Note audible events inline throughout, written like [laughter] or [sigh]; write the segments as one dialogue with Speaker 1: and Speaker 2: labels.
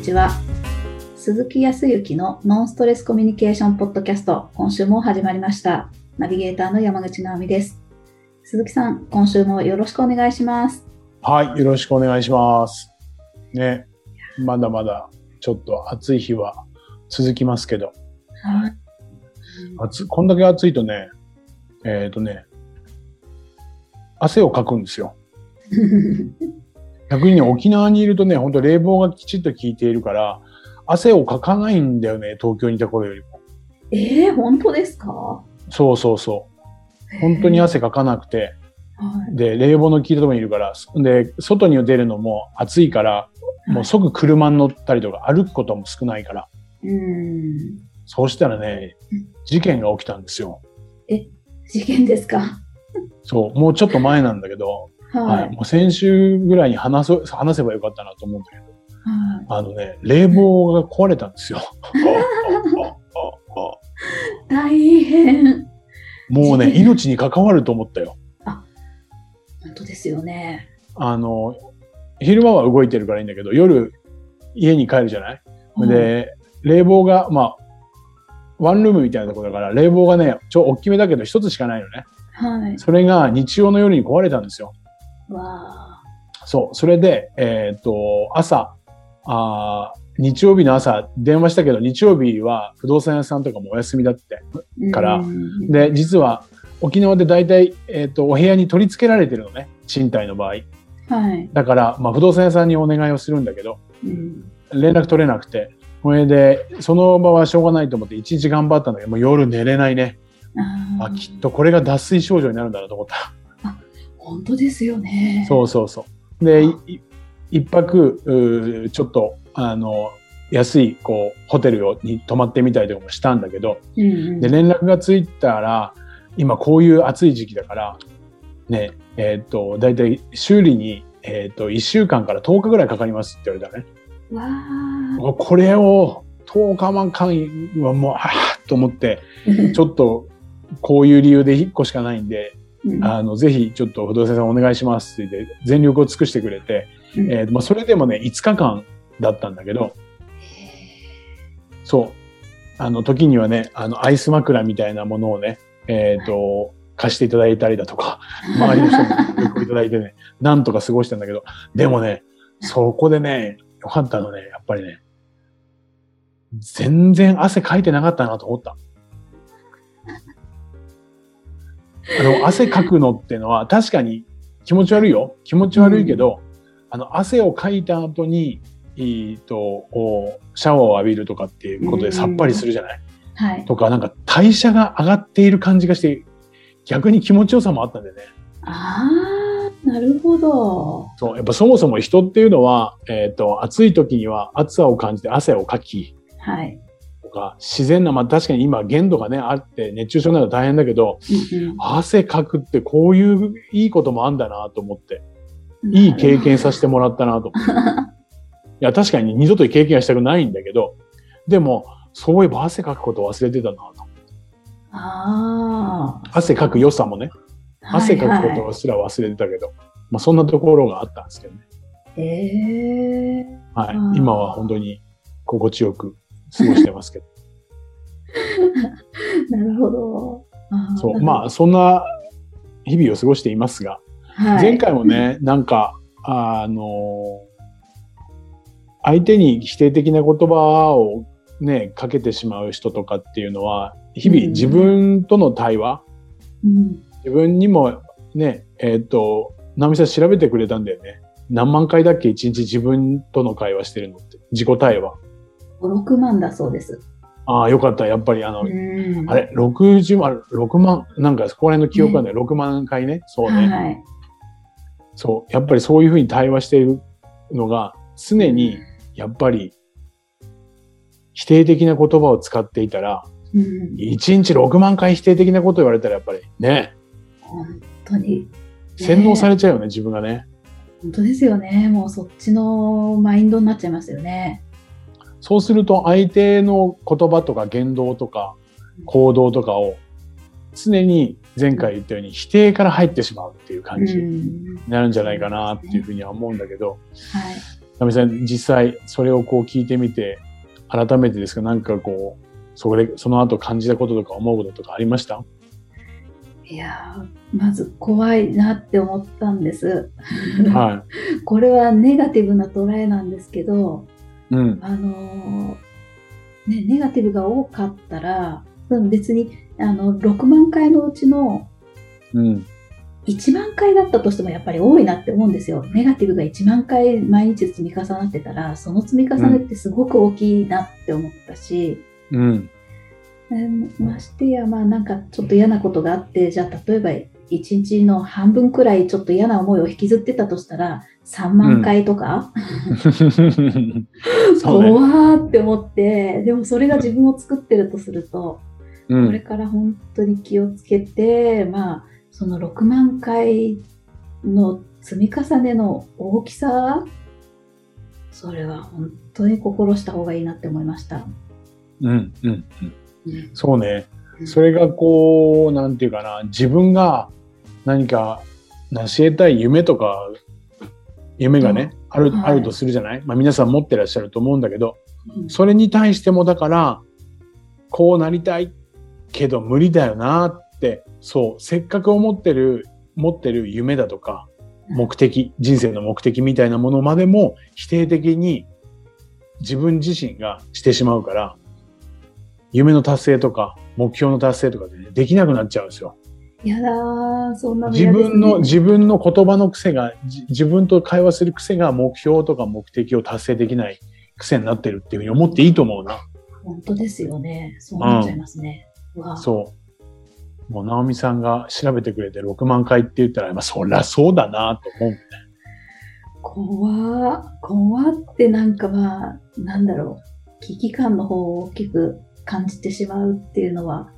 Speaker 1: にちは。鈴木康之のノンストレスコミュニケーションポッドキャスト、今週も始まりました。ナビゲーターの山口直美です。鈴木さん、今週もよろしくお願いします。
Speaker 2: はい、よろしくお願いします。ね、まだまだちょっと暑い日は続きますけど、
Speaker 1: はい。
Speaker 2: 暑こんだけ暑いとね、えっ、とね、汗をかくんですよ。[laughs] 逆にね、沖縄にいるとね、本当冷房がきちっと効いているから、汗をかかないんだよね、東京にいた頃よりも。
Speaker 1: えー、本当ですか？は
Speaker 2: そうそうそう。本当に汗かかなくて、
Speaker 1: い。
Speaker 2: で、冷房の効いたところにいるから、で、外に出るのも暑いから、もう即車に乗ったりとか歩くことも少ないから、
Speaker 1: うん。
Speaker 2: そうしたらね
Speaker 1: うん、
Speaker 2: 事件が起きたんですよ。
Speaker 1: 事件ですか？[laughs]
Speaker 2: そう、もうちょっと前なんだけど、
Speaker 1: は。
Speaker 2: はいい、もう先週ぐらいに話そう話せばよかったなと思うんだけど、
Speaker 1: はい
Speaker 2: あのね、冷房が壊れたんですよ。
Speaker 1: 大変。
Speaker 2: もうね、命に関わると思ったよ。
Speaker 1: 本当ですよね。
Speaker 2: あの、昼間は動いてるからいいんだけど、夜家に帰るじゃない？で、冷房が、まあ、ワンルームみたいなところだから、冷房がね、ちょ、大きめだけど一つしかないのね。
Speaker 1: はい。
Speaker 2: それが日曜の夜に壊れたんですよ。
Speaker 1: わ
Speaker 2: そう。それで、えっ、と、朝、あー日曜日の朝電話したけど、日曜日は不動産屋さんとかもお休みだって。
Speaker 1: ー
Speaker 2: から
Speaker 1: うん
Speaker 2: で、実は沖縄で大体、えっ、と、お部屋に取り付けられてるのね。賃貸の場合。
Speaker 1: はい。
Speaker 2: だから、まあ、不動産屋さんにお願いをするんだけど、
Speaker 1: うん
Speaker 2: 連絡取れなくて。それで、その場はしょうがないと思って一日頑張ったんだけど、もう夜寝れないね。
Speaker 1: あ、
Speaker 2: きっとこれが脱水症状になるんだなと思った。
Speaker 1: 本当ですよね。
Speaker 2: そうそうそう。で、一泊、ちょっと、あの、安い、こう、ホテルをに泊まってみたりとかもしたんだけど、
Speaker 1: うんうん。
Speaker 2: で、連絡がついたら、今こういう暑い時期だから、ね、えっ、と、だいたい修理に、えっ、と、1週間から10日ぐらいかかりますって言われたね。
Speaker 1: わあ。
Speaker 2: これを10日間はもう、ああと思って、[laughs] ちょっと、こういう理由で1個しかないんで、
Speaker 1: うん
Speaker 2: あの、ぜひちょっと不動産屋さんお願いしますって言って、全力を尽くしてくれて、
Speaker 1: うん
Speaker 2: えーまあ、それでもね、5日間だったんだけど、そう。あの、時にはね、あの、アイス枕みたいなものをね、えっ、と、貸していただいたりだとか、[laughs] 周りの人にご協力いただいてね、なんとか過ごしたんだけど、でもね、そこでね、よかったのね、やっぱりね、全然汗かいてなかったなと思った。あの、汗かくのってのは確かに気持ち悪いよ。気持ち悪いけど、あの、汗をかいた後に、えーと、こうシャワーを浴びるとかっていうことでさっぱりするじゃない、
Speaker 1: はい。
Speaker 2: とか、なんか代謝が上がっている感じがして、逆に気持ちよさもあったんだよね。
Speaker 1: ああ、なるほど。
Speaker 2: そう、やっぱそもそも人っていうのは、えっ、と、暑い時には暑さを感じて汗をかき、
Speaker 1: はい。
Speaker 2: とか、自然な、まあ確かに今限度がね、あって熱中症になると大変だけど、汗かくってこういういいこともあんだなと思って、
Speaker 1: うん
Speaker 2: いい経験させてもらったなと思って。[laughs] いや、確かに二度と経験はしたくないんだけど、でも、そういえば汗かくこと忘れてたなと。
Speaker 1: ああ。
Speaker 2: 汗かく良さもね、汗かくことすら忘れてたけど、まあそんなところがあったんですけどね。
Speaker 1: いええ
Speaker 2: はい。今は本当に心地よく過ごしてますけど。[laughs]
Speaker 1: なるほど。
Speaker 2: そう。まあ、そんな日々を過ごしていますが、
Speaker 1: はい、
Speaker 2: 前回もね、[laughs] なんか、あの、相手に否定的な言葉をね、かけてしまう人とかっていうのは、日々
Speaker 1: うん
Speaker 2: 自分との対話、
Speaker 1: うん、
Speaker 2: 自分にもね、えっ、と、直美さん調べてくれたんだよね。何万回だっけ一日自分との会話してるのって。自己対話。
Speaker 1: 5、6万だそうです。
Speaker 2: ああ、よかった。やっぱりあの、
Speaker 1: うん
Speaker 2: あれ、60万、6万、なんかそこら辺の記憶がね、6万回ね。そうね。
Speaker 1: はい。
Speaker 2: そう。やっぱりそういうふうに対話しているのが、常に、やっぱり、否定的な言葉を使っていたら、
Speaker 1: うん、
Speaker 2: 1日6万回否定的なこと言われたら、やっぱりね、
Speaker 1: 本当に。
Speaker 2: 洗脳されちゃうよね、自分がね。
Speaker 1: 本当ですよね。もうそっちのマインドになっちゃいますよね。
Speaker 2: そうすると、相手の言葉とか言動とか行動とかを、常に前回言ったように否定から入ってしまうっていう感じに
Speaker 1: うん
Speaker 2: なるんじゃないかなっていうふうには思うんだけど、
Speaker 1: はい。
Speaker 2: ナミさん、実際それをこう聞いてみて、改めてですが、なんかこう、それ、その後感じたこととか思うこととかありました？
Speaker 1: いやーまず怖いなって思ったんです。
Speaker 2: は [laughs]
Speaker 1: これはネガティブな捉えなんですけど、
Speaker 2: い。うん。
Speaker 1: あのーね、ネガティブが多かったら、うん別にあの6万回のうちの
Speaker 2: うん。
Speaker 1: 1万回だったとしてもやっぱり多いなって思うんですよ。ネガティブが1万回毎日積み重なってたら、その積み重ねってすごく大きいなって思ったし、
Speaker 2: うん。
Speaker 1: うんましてや、まあなんかちょっと嫌なことがあって、じゃあ例えば1日の半分くらいちょっと嫌な思いを引きずってたとしたら、3万回とか、[laughs]
Speaker 2: そうね。
Speaker 1: 怖ーって思って、でもそれが自分を作ってるとすると、
Speaker 2: うん。
Speaker 1: これから本当に気をつけて、まあ、その6万回の積み重ねの大きさ、それは本当に心した方がいいなって思いました。
Speaker 2: うん。うん。うん。
Speaker 1: うん
Speaker 2: そうね。それがこう、なんていうかな、自分が何か成し得たい夢とか、夢がね、ある、
Speaker 1: はい。
Speaker 2: あるとするじゃない？まあ皆さん持ってらっしゃると思うんだけど、
Speaker 1: うん。
Speaker 2: それに対してもだから、こうなりたいけど無理だよなって、そう、せっかく思ってる、持ってる夢だとか、目的、人生の目的みたいなものまでも否定的に自分自身がしてしまうから、夢の達成とか目標の達成とかで、ね、できなくなっちゃうんですよ。
Speaker 1: やだー、そんなの
Speaker 2: 自分の、自分の言葉の癖が、じ自分と会話する癖が目標とか目的を達成できない癖になってるっていうふうに思っていいと思うな。
Speaker 1: 本当ですよね。そうなっちゃいますね。うわ
Speaker 2: そう。もう、直美さんが調べてくれて6万回って言ったら、まあ、そりゃそうだなと思う。
Speaker 1: 怖っ怖ってなんかまあ、なんだろう。危機感の方を大きく感じてしまうっていうのは、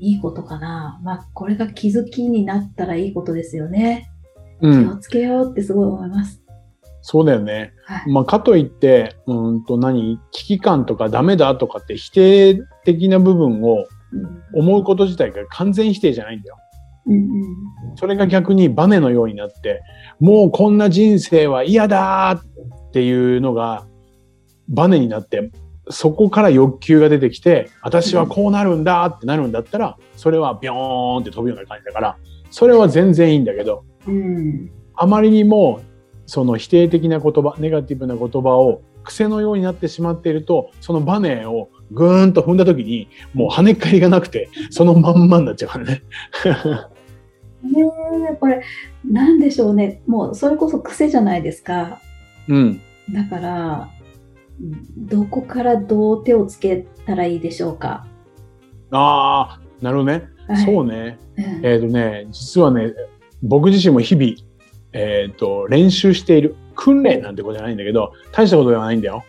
Speaker 1: いいことかな。まあ、これが気づきになったらいいことですよね。
Speaker 2: うん。
Speaker 1: 気をつけようってすごい思います。
Speaker 2: そうだよね。
Speaker 1: はい。
Speaker 2: まあ、かといって、うーんと何、危機感とかダメだとかって否定的な部分を
Speaker 1: うん
Speaker 2: 思うこと自体が完全否定じゃないんだよ。
Speaker 1: うんうん
Speaker 2: それが逆にバネのようになって、もうこんな人生は嫌だっていうのがバネになって、そこから欲求が出てきて、私はこうなるんだってなるんだったら、それはビョーンって飛ぶような感じだから、それは全然いいんだけど、
Speaker 1: うん
Speaker 2: あまりにもその否定的な言葉、ネガティブな言葉を癖のようになってしまっていると、そのバネをぐーんと踏んだ時に、もう跳ねっ返りがなくて、そのまんまになっちゃうからね。
Speaker 1: ねえこれ、なんでしょうね。もう、それこそ癖じゃないですか。
Speaker 2: うん。
Speaker 1: だから、うんどこからどう手をつけたらいいでしょうか？
Speaker 2: ああ、なるほどね。
Speaker 1: はい
Speaker 2: そうね。
Speaker 1: うん
Speaker 2: えっ、とね、実はね、僕自身も日々、えっ、と、練習している。訓練なんてことじゃないんだけど、大したことではないんだよ。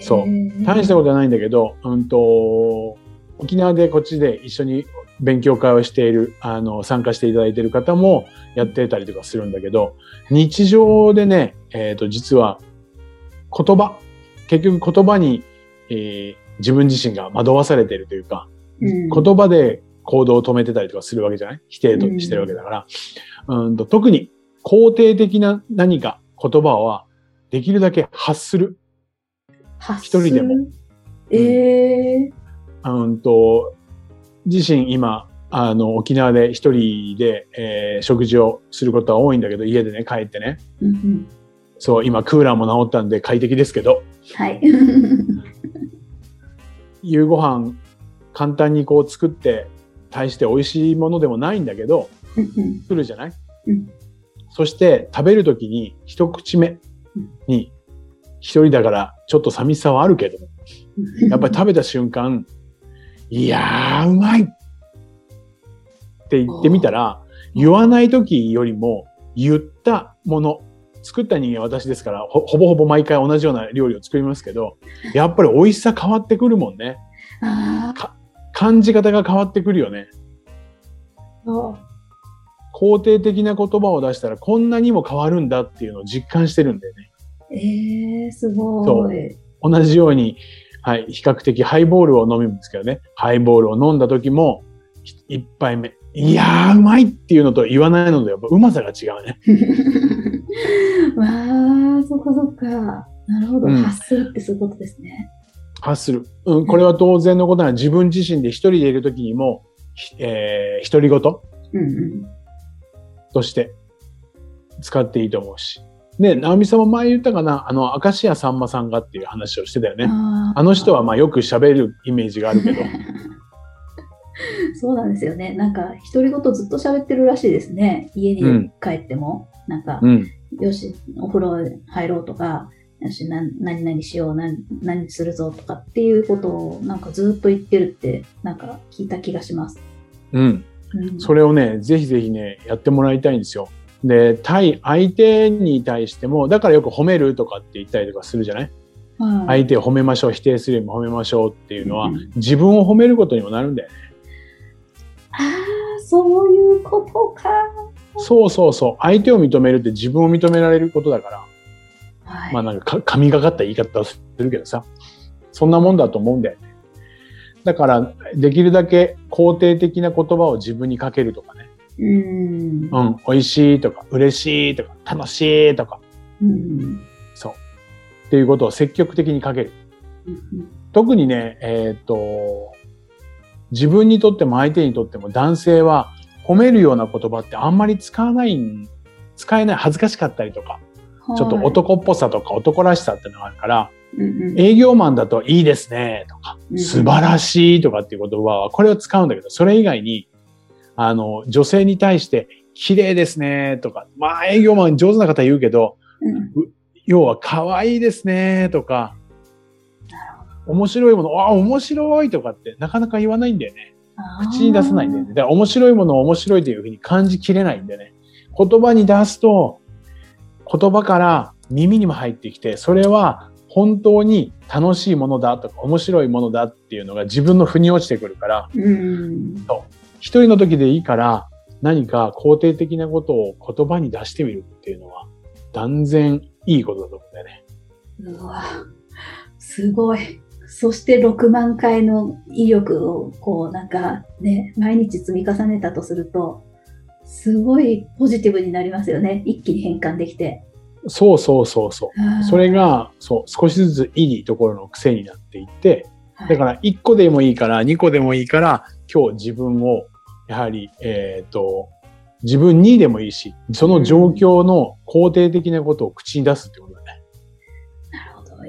Speaker 2: そう大したことはないんだけど、うんと、沖縄でこっちで一緒に勉強会をしている、あの、参加していただいている方もやってたりとかするんだけど、日常でね、えっ、と、実は言葉、結局言葉に、えー自分自身が惑わされているというか、
Speaker 1: うん
Speaker 2: 言葉で行動を止めてたりとかするわけじゃない？否定としてるわけだから。うんと特に肯定的な何か言葉はできるだけ発する。
Speaker 1: 発
Speaker 2: 一人でも
Speaker 1: する。ええ
Speaker 2: うんと自身今、あの、沖縄で一人で、えー食事をすることは多いんだけど、家でね、帰ってね。
Speaker 1: うんうん
Speaker 2: そう、今クーラーも直ったんで快適ですけど、
Speaker 1: はい。[laughs]
Speaker 2: 夕ご飯簡単にこう作って、大して美味しいものでもないんだけど、作るじゃない、
Speaker 1: うん。
Speaker 2: そして食べるときに一口目に一人だからちょっと寂しさはあるけど、やっぱり食べた瞬間、いやー、うまい！って言ってみたら、言わないときよりも言ったもの、作った人間は私ですからほ、ほぼほぼ毎回同じような料理を作りますけど、やっぱり美味しさ変わってくるもんね。
Speaker 1: あ
Speaker 2: 感じ方が変わってくるよね。肯定的な言葉を出したらこんなにも変わるんだっていうのを実感してるんだよね。
Speaker 1: ええすごい。
Speaker 2: 同じように、はい、比較的ハイボールを飲むんですけどね、ハイボールを飲んだ時も、ひ一杯目、いやー、うまいっていうのと言わないのとやっぱうまさが違うね。[laughs] [laughs]
Speaker 1: わあ、そっかそっか。なるほど。
Speaker 2: うん
Speaker 1: 発するってそういうことですね。
Speaker 2: 発する。うん、これは当然のことなら自分自身で一人でいる時にも、ひえー、独り言
Speaker 1: うんうん。
Speaker 2: として使っていいと思うし。で、直美さんも前言ったかな、あの、明石家さんまさんがっていう話をしてたよね。
Speaker 1: あ
Speaker 2: の人はまあよく喋るイメージがあるけど、[laughs]
Speaker 1: そうなんですよね。なんか、独り言ずっと喋ってるらしいですね。家に
Speaker 2: うん
Speaker 1: 帰っても。なんか、
Speaker 2: うん。
Speaker 1: よし、お風呂入ろうとか、よし、な何々しよう、何何するぞとかっていうことを、なんかずっと言ってるって、なんか聞いた気がします。
Speaker 2: うん。
Speaker 1: うん、
Speaker 2: それをね、ぜひぜひね、やってもらいたいんですよ。で、対、相手に対しても、だからよく褒めるとかって言ったりとかするじゃない？
Speaker 1: はい
Speaker 2: 相手を褒めましょう、否定するよりも褒めましょうっていうのは、
Speaker 1: うん
Speaker 2: 自分を褒めることにもなるんだよね。
Speaker 1: ああ、そういうことか。
Speaker 2: そうそうそう。相手を認めるって自分を認められることだから、
Speaker 1: はい。
Speaker 2: まあなんかか神がかった言い方をするけどさ、そんなもんだと思うんだよね。だから、できるだけ肯定的な言葉を自分にかけるとかね。
Speaker 1: うん。
Speaker 2: うん、美味しいとか、嬉しいとか、楽しいとか、
Speaker 1: うん。
Speaker 2: そう。っていうことを積極的にかける。
Speaker 1: うん
Speaker 2: 特にね、えっ、と、自分にとっても相手にとっても男性は褒めるような言葉ってあんまり使わないん、使えない、恥ずかしかったりとか、ちょっと
Speaker 1: はい
Speaker 2: 男っぽさとか男らしさっていうのがあるから、
Speaker 1: うんうん。
Speaker 2: 営業マンだといいですねとか、
Speaker 1: うん
Speaker 2: 素晴らしいとかっていう言葉は、これを使うんだけど、それ以外に、あの、女性に対して、綺麗ですねとか、まあ営業マン上手な方言うけど、
Speaker 1: うん。
Speaker 2: 要は可愛いですねとか、面白いもの、あ、面白いとかってなかなか言わないんだよね。口に出さないんだよね。だから面白いものを面白いというふうに感じきれないんでね。言葉に出すと、言葉から耳にも入ってきて、それは本当に楽しいものだとか面白いものだっていうのが自分の腑に落ちてくるから、
Speaker 1: うん。
Speaker 2: 一人の時でいいから何か肯定的なことを言葉に出してみるっていうのは断然いいことだと思うんだよね。
Speaker 1: うわ、すごい。そして6万回の威力をこうなんかね、毎日積み重ねたとすると、すごいポジティブになりますよね。一気に変換できて。
Speaker 2: そうそうそうそう。それが、そう、少しずついいところの癖になっていって、だから1個でもいいから、2個でもいいから、今日自分を、やはり、えっ、と、自分にでもいいし、その状況の肯定的なことを口に出すってこと。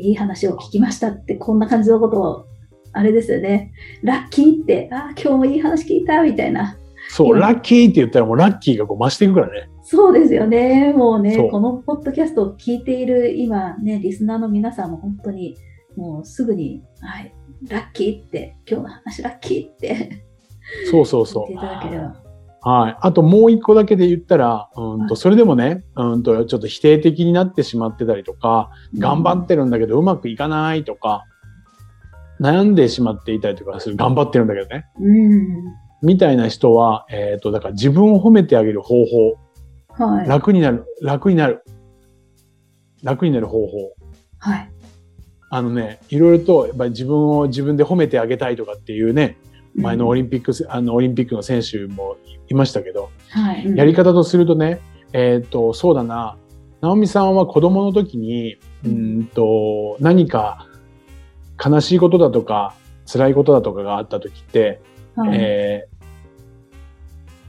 Speaker 1: いい話を聞きましたって、こんな感じのことを、あれですよね。ラッキーって、ああ、今日もいい話聞いた、みたいな。
Speaker 2: そう、
Speaker 1: うん
Speaker 2: ラッキーって言ったらもうラッキーがこう増していくからね。
Speaker 1: そうですよね。もうねこのポッドキャストを聞いている今ね、リスナーの皆さんも本当に、もうすぐに、はい、ラッキーって、今日の話ラッキーって
Speaker 2: そうそうそ
Speaker 1: 言っていただければ。
Speaker 2: う。はい。あともう一個だけで言ったら、うんと、
Speaker 1: はい
Speaker 2: それでもね、うんと、ちょっと否定的になってしまってたりとか、頑張ってるんだけどうまくいかないとか、悩んでしまっていたりとかする。頑張ってるんだけどね。
Speaker 1: うん。
Speaker 2: みたいな人は、えっ、と、だから自分を褒めてあげる方法、
Speaker 1: はい。
Speaker 2: 楽になる、楽になる、楽になる方法。
Speaker 1: はい。
Speaker 2: あのね、いろいろと、やっぱり自分を自分で褒めてあげたいとかっていうね、前のオリンピックせ、あの、オリンピックの選手もいましたけど、
Speaker 1: はい。うん
Speaker 2: やり方とするとね、えっ、と、そうだな、直美さんは子供の時に、うーんと、何か悲しいことだとか、辛いことだとかがあった時って、
Speaker 1: はい
Speaker 2: えー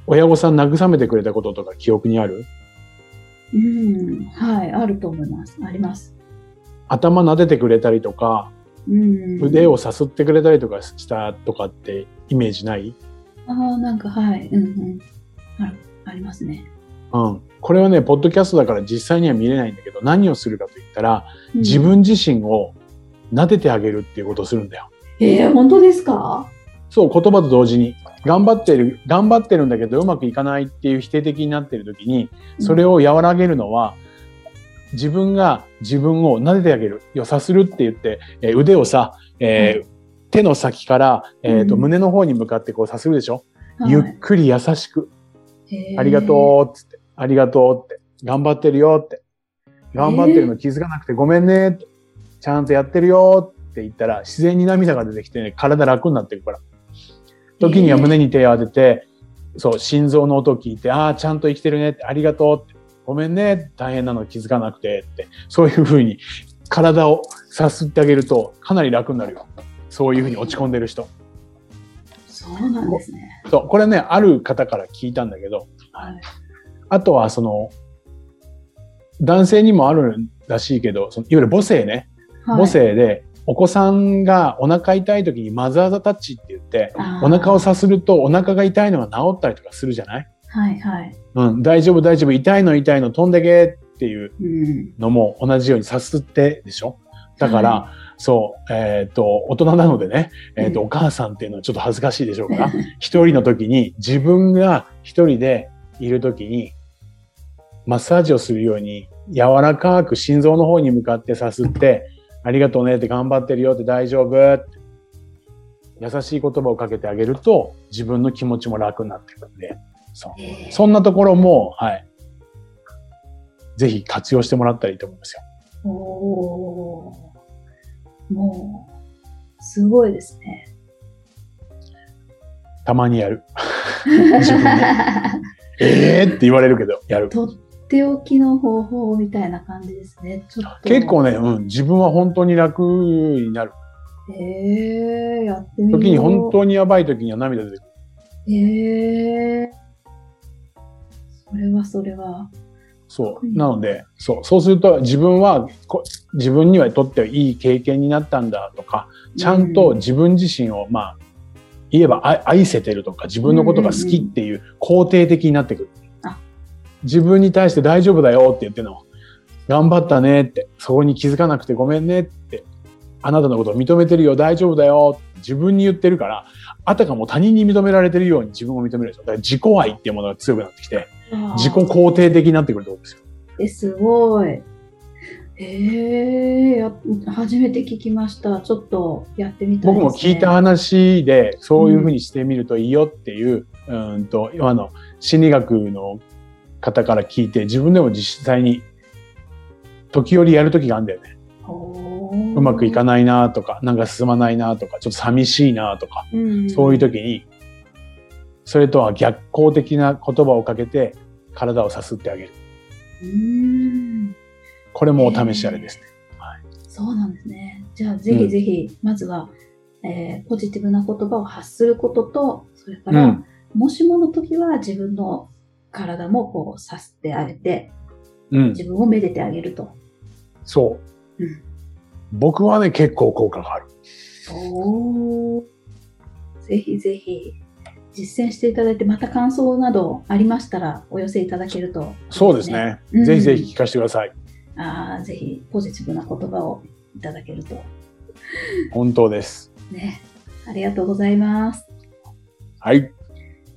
Speaker 2: 親御さん慰めてくれたこととか記憶にある？
Speaker 1: うん。はい。あると思います。あります。
Speaker 2: 頭撫でてくれたりとか、
Speaker 1: うん。
Speaker 2: 腕をさすってくれたりとかしたとかってイメージない？
Speaker 1: ああ、なんか、はい。うんうん。ある、ありますね。
Speaker 2: うん。これはね、ポッドキャストだから実際には見れないんだけど、何をするかと言ったら、
Speaker 1: うん
Speaker 2: 自。分自身を撫でてあげるっていうことをするんだよ。
Speaker 1: えー、本当ですか？
Speaker 2: そう、言葉と同時に。頑張ってる、頑張ってるんだけどうまくいかないっていう否定的になってる時に、それ
Speaker 1: を、
Speaker 2: を和らげるのは、自分が自分を撫でてあげる。よさするって言って、えー腕をさ、えー手の先から、えーと
Speaker 1: うん。
Speaker 2: 胸の方に向かってこうさするでしょ、
Speaker 1: はい。
Speaker 2: ゆっくり優しく、ありがとうっつって、ありがとうって、頑張ってるよって、頑張ってるの気づかなくてごめんねって、ちゃんとやってるよって言ったら、自然に涙が出てきてね、体楽になっていくから。時には胸に手を当てて、そう、心臓の音を聞いて、ああ、ちゃんと生きてるねって、ありがとうって、ごめんね、大変なの気づかなくてって、そういうふうに体をさすってあげるとかなり楽になるよ。そういうふうに落ち込んでる人。
Speaker 1: そうなんですね。
Speaker 2: そう、これね、ある方から聞いたんだけど、
Speaker 1: はい。
Speaker 2: あとはその、男性にもあるらしいけど、そのいわゆる母性ね。
Speaker 1: はい
Speaker 2: 母性で、お子さんがお腹痛い時にマザーザタッチって言って、お腹をさするとお腹が痛いのが治ったりとかするじゃない？
Speaker 1: はいはい。
Speaker 2: うん、大丈夫大丈夫、痛いの痛いの。飛んでけっていう
Speaker 1: うん。
Speaker 2: のも同じようにさすってでしょ？だから、そう、えっ、と、大人なのでね、えっ、と、
Speaker 1: うん。
Speaker 2: お母さんっていうのはちょっと恥ずかしいでしょうから、[laughs] 一人の時に自分が一人でいる時に、マッサージをするように柔らかく心臓の方に向かってさすって、ありがとうねって頑張ってるよって大丈夫って優しい言葉をかけてあげると自分の気持ちも楽になってくるんで、そう。
Speaker 1: えー
Speaker 2: そんなところも、はい。ぜひ活用してもらったらいいと思いますよ。
Speaker 1: おーもう、すごいですね。
Speaker 2: たまにやる。[laughs] 自分でえーって言われるけど、やる。
Speaker 1: とっておきの方法みたいな感じですね。
Speaker 2: 結構ね、うん、自分は本当に楽になる。
Speaker 1: えー、やってみよう。
Speaker 2: 時に本当にやばい時には涙出てくる。
Speaker 1: えー、それはそれは。
Speaker 2: そう。
Speaker 1: うん
Speaker 2: なので、そう。そうすると自分はこ、自分にはとってはいい経験になったんだとか、ちゃんと自分自身を、まあ、言えば愛愛せてるとか、自分のことが好きっていう肯定的になってくる
Speaker 1: あ。
Speaker 2: 自分に対して大丈夫だよって言ってるの。頑張ったねって、そこに気づかなくてごめんねって、あなたのことを認めてるよ、大丈夫だよって自分に言ってるから、あたかも他人に認められてるように自分を認めるでしょ。だから自己愛っていうものが強くなってきて、自己肯定的になってくるってことですよ。
Speaker 1: え、すごい。えー、や初めて聞きました。ちょっとやってみたいです、ね。
Speaker 2: 僕も聞いた話で、そういうふうにしてみるといいよっていう、うん、と、今の心理学の方から聞いて、自分でも実際に時折やる時があるんだよね。う
Speaker 1: う
Speaker 2: まくいか
Speaker 1: い、
Speaker 2: ないなとか、なんか進まないなとか、ちょっと寂しいなとか、
Speaker 1: うん
Speaker 2: そういう時に、それとは逆行的な言葉をかけて、体をさすってあげる。
Speaker 1: うん
Speaker 2: これもお試しあれですね。
Speaker 1: そうなんですね。じゃあ、ぜひぜひ、まずは、えーポジティブな言葉を発することと、それから、
Speaker 2: うん
Speaker 1: もしもの時は自分の体もこうさせてあげて、
Speaker 2: うん。
Speaker 1: 自分をめでてあげると。
Speaker 2: そう。
Speaker 1: うん
Speaker 2: 僕はね、結構効果がある。
Speaker 1: おーぜひぜひ実践していただいて、また感想などありましたらお寄せいただけると、
Speaker 2: そうです。ね。
Speaker 1: うん
Speaker 2: ぜひぜひ聞かせてください。
Speaker 1: あーぜひポジティブな言葉をいただけると。
Speaker 2: 本当です。
Speaker 1: ね。ありがとうございます。
Speaker 2: はい。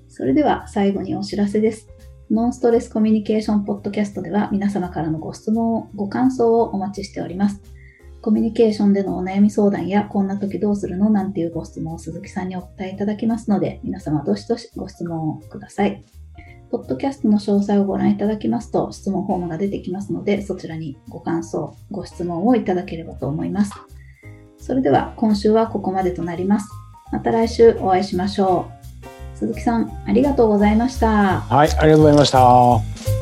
Speaker 1: それでは最後にお知らせです。ノンストレスコミュニケーションポッドキャストでは皆様からのご質問、ご感想をお待ちしております。コミュニケーションでのお悩み相談やこんな時どうするの？なんていうご質問を鈴木さんにお答えいただきますので、皆様どしどしご質問をください。ポッドキャストの詳細をご覧いただきますと質問フォームが出てきますので、そちらにご感想、ご質問をいただければと思います。それでは今週はここまでとなります。また来週お会いしましょう。鈴木さん、ありがとうございました。
Speaker 2: はい、ありがとうございました。